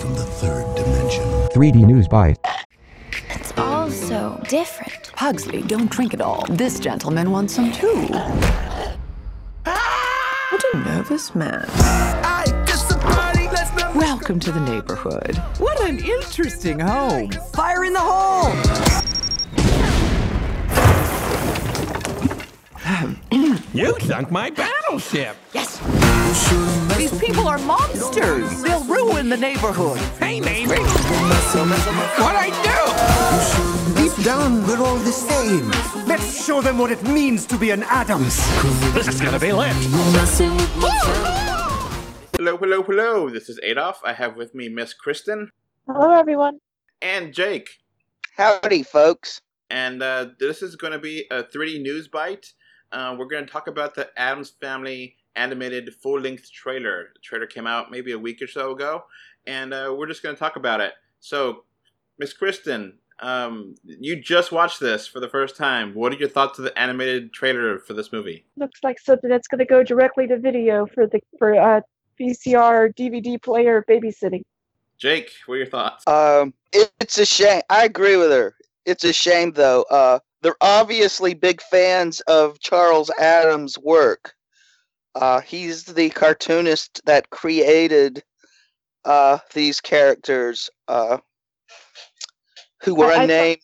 from the third dimension. 3D News Bite. It's all so different. Pugsley, don't drink it all. This gentleman wants some too. What a nervous man. Welcome to the neighborhood. What an interesting home. Fire in the hole! You sunk my battleship. Yes! These people are monsters. They'll ruin the neighborhood. Hey, neighbor. What I do? Deep down, we're all the same. Let's show them what it means to be an Addams. This is gonna be lit. Hello, hello, hello. This is Adolf. I have with me Miss Kristen Hello, everyone. and Jake. Howdy, folks. And uh, this is going to be a 3D news bite. Uh, we're going to talk about the Addams Family animated full length trailer. The trailer came out maybe a week or so ago, and uh, we're just going to talk about it. So, Miss Kristen, um, you just watched this for the first time. What are your thoughts of the animated trailer for this movie? Looks like something that's going to go directly to video for the for uh, VCR DVD player babysitting. Jake, what are your thoughts? Um, it, it's a shame. I agree with her. It's a shame, though. Uh, they're obviously big fans of Charles Addams' work. Uh, he's the cartoonist that created uh, these characters, uh, who were I- unnamed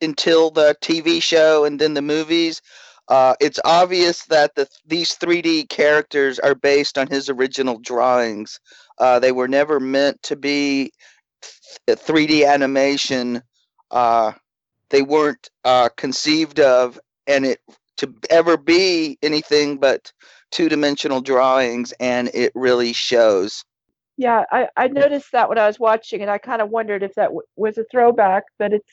until the TV show and then the movies. Uh, it's obvious that the these 3D characters are based on his original drawings. Uh, they were never meant to be th- 3D animation. Uh, they weren't uh, conceived of, and it to ever be anything but two-dimensional drawings, and it really shows. Yeah, I, I noticed that when I was watching, and I kind of wondered if that w- was a throwback. But it's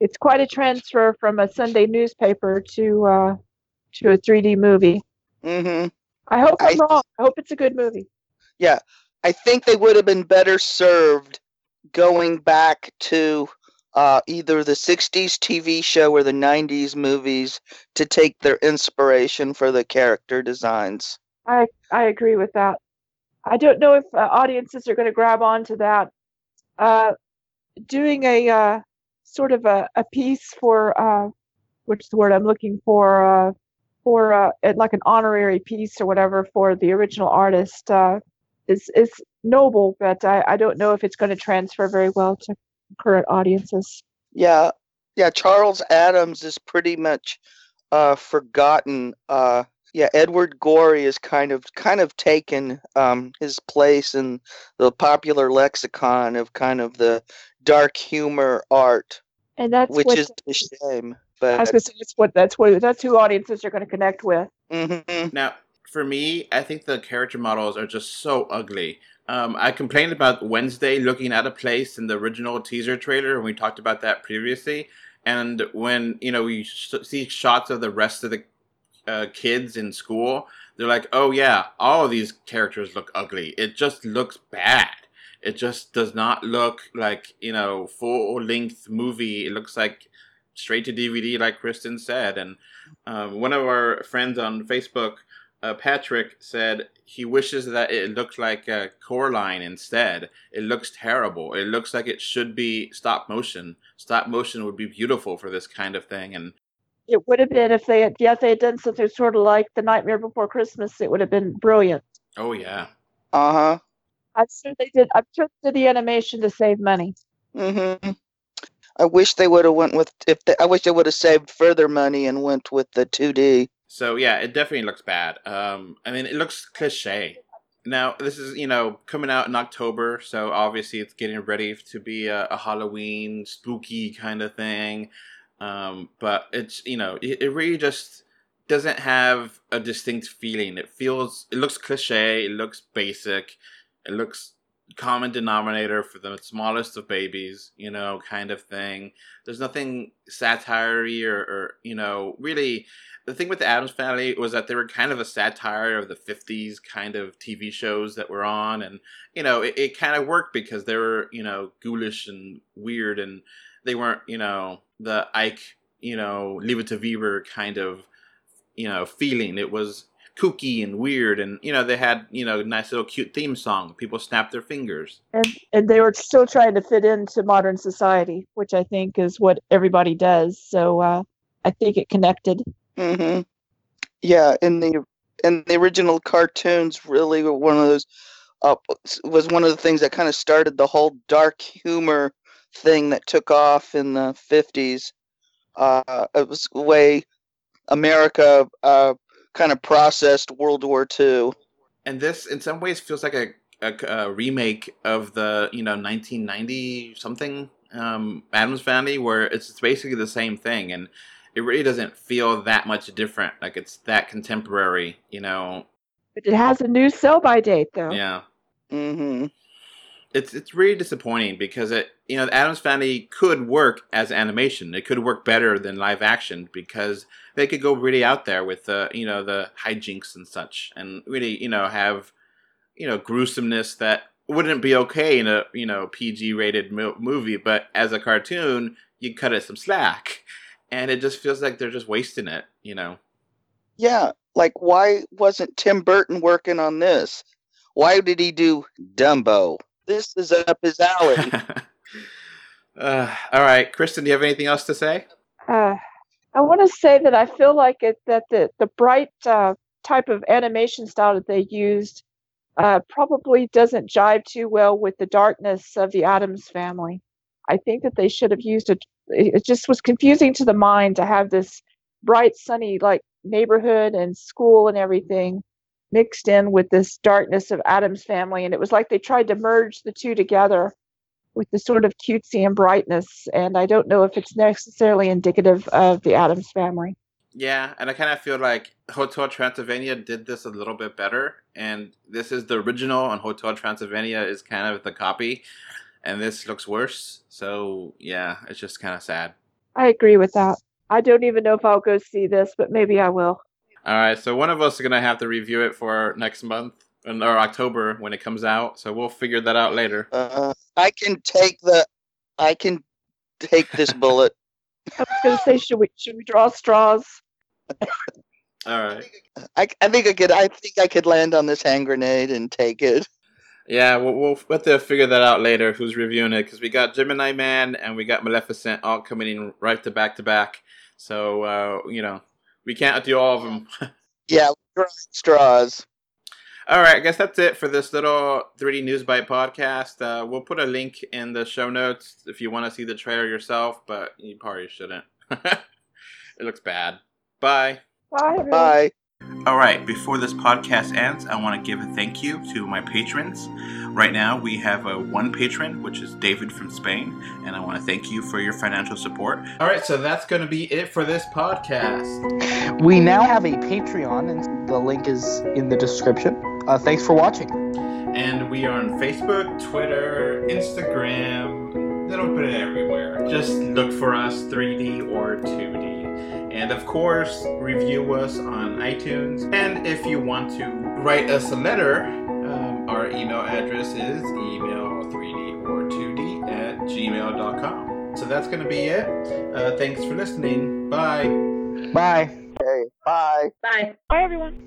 it's quite a transfer from a Sunday newspaper to uh, to a 3D movie. Mm-hmm. I hope I'm I- wrong. I hope it's a good movie. Yeah, I think they would have been better served going back to uh, either the 60s TV show or the 90s movies to take their inspiration for the character designs. I I agree with that. I don't know if uh, audiences are going to grab onto that. Uh, doing a uh, sort of a, a piece for uh, what's the word I'm looking for uh, for like an honorary piece or whatever for the original artist is is noble, but I, I don't know if it's going to transfer very well to current audiences. Yeah, yeah. Charles Addams is pretty much uh, forgotten. Uh, yeah, Edward Gorey is kind of kind of taken um, his place in the popular lexicon of kind of the dark humor art, And that's which is a shame. I was But going to say. That's what that's what that's who audiences are going to connect with. Mm-hmm. Now, for me, I think the character models are just so ugly. Um, I complained about Wednesday looking out of place in the original teaser trailer, and we talked about that previously. And when you know we sh- see shots of the rest of the uh, kids in school, they're like, "Oh yeah, all of these characters look ugly. It just looks bad. It just does not look like you know full length movie. It looks like straight to DVD, like Kristen said." And um, one of our friends on Facebook uh, Patrick said he wishes that it looked like uh, Coraline instead. It looks terrible. It looks like it should be stop motion. Stop motion would be beautiful for this kind of thing. And It would have been if they had, yeah, if they had done something sort of like The Nightmare Before Christmas. It would have been brilliant. oh yeah, Uh huh. I'm sure they did. I'm sure they did the animation to save money. Mm-hmm. I wish they would have went with if they, I wish they would have saved further money and went with the 2D. So yeah, it definitely looks bad. Um, I mean, it looks cliche. Now this is you know coming out in October, so obviously it's getting ready to be a, a Halloween spooky kind of thing. Um, but it's you know it, it really just doesn't have a distinct feeling. It feels it looks cliche. It looks basic. It looks common denominator for the smallest of babies, you know, kind of thing. There's nothing satire or, or you know really the thing with the Addams Family was that they were kind of a satire of the 50s kind of TV shows that were on. And, you know, it, it kind of worked because they were, you know, ghoulish and weird and they weren't, you know, the Ike, you know, Leave It to Beaver kind of, you know, feeling. It was kooky and weird, and you know they had you know nice little cute theme song. People snapped their fingers. and and they were still trying to fit into modern society, which I think is what everybody does. So uh, I think it connected. hmm Yeah, in the in the original cartoons, really were one of those uh, was one of the things that kind of started the whole dark humor thing that took off in the fifties. Uh, it was the way America uh, kind of processed World War Two. And this, in some ways, feels like a, a, a remake of the you know 1990 something um, Addams Family, where it's, it's basically the same thing, and it really doesn't feel that much different. Like it's that contemporary, you know. But it has a new sell-by date, though. Yeah. hmm it's it's really disappointing because it you know the Addams Family could work as animation. It could work better than live action because they could go really out there with the you know the hijinks and such, and really you know have you know gruesomeness that wouldn't be okay in a you know PG rated mo- movie, but as a cartoon you cut it some slack, and it just feels like they're just wasting it. You know. Yeah, like why wasn't Tim Burton working on this? Why did he do Dumbo? This is up his alley. uh, all right, Kristen, do you have anything else to say? Uh, I want to say that I feel like it that the the bright uh, type of animation style that they used uh, probably doesn't jive too well with the darkness of the Addams family. I think that they should have used it. It just was confusing to the mind to have this bright, sunny like neighborhood and school and everything mixed in with this darkness of Addams family, and it was like they tried to merge the two together with the sort of cutesy and brightness. And I don't know if it's necessarily indicative of the Addams family. Yeah, and I kind of feel like Hotel Transylvania did this a little bit better, and this is the original, and Hotel Transylvania is kind of the copy, and this looks worse. So yeah, it's just kind of sad. I agree with that. I don't even know if I'll go see this, but maybe I will. All right, so one of us is gonna have to review it for next month and- or October when it comes out. So we'll figure that out later. Uh, I can take the, I can take this bullet. I was going to say, should we should we draw straws? All right. I, I think I could. I think I could land on this hand grenade and take it. Yeah, we'll, we'll have to figure that out later. Who's reviewing it? Because we got Gemini Man and we got Maleficent all coming in right to back to back. So uh, you know we can't do all of them. Yeah, straws. All right, I guess that's it for this little 3D News Bite podcast. Uh, we'll put a link in the show notes if you want to see the trailer yourself, but you probably shouldn't. it looks bad. Bye. Bye. everyone. Bye. All right, before this podcast ends, I want to give a thank you to my patrons. Right now, we have a one patron, which is David from Spain, and I want to thank you for your financial support. All right, so that's going to be it for this podcast. We now have a Patreon, and the link is in the description. Uh, thanks for watching. And we are on Facebook, Twitter, Instagram, a little bit everywhere. Just look for us 3D or 2D. And of course, review us on iTunes. And if you want to write us a letter, our email address is email3d or 2d at gmail.com. So that's going to be it. Uh, thanks for listening. Bye. Bye. Okay. Bye. Bye. Bye, everyone.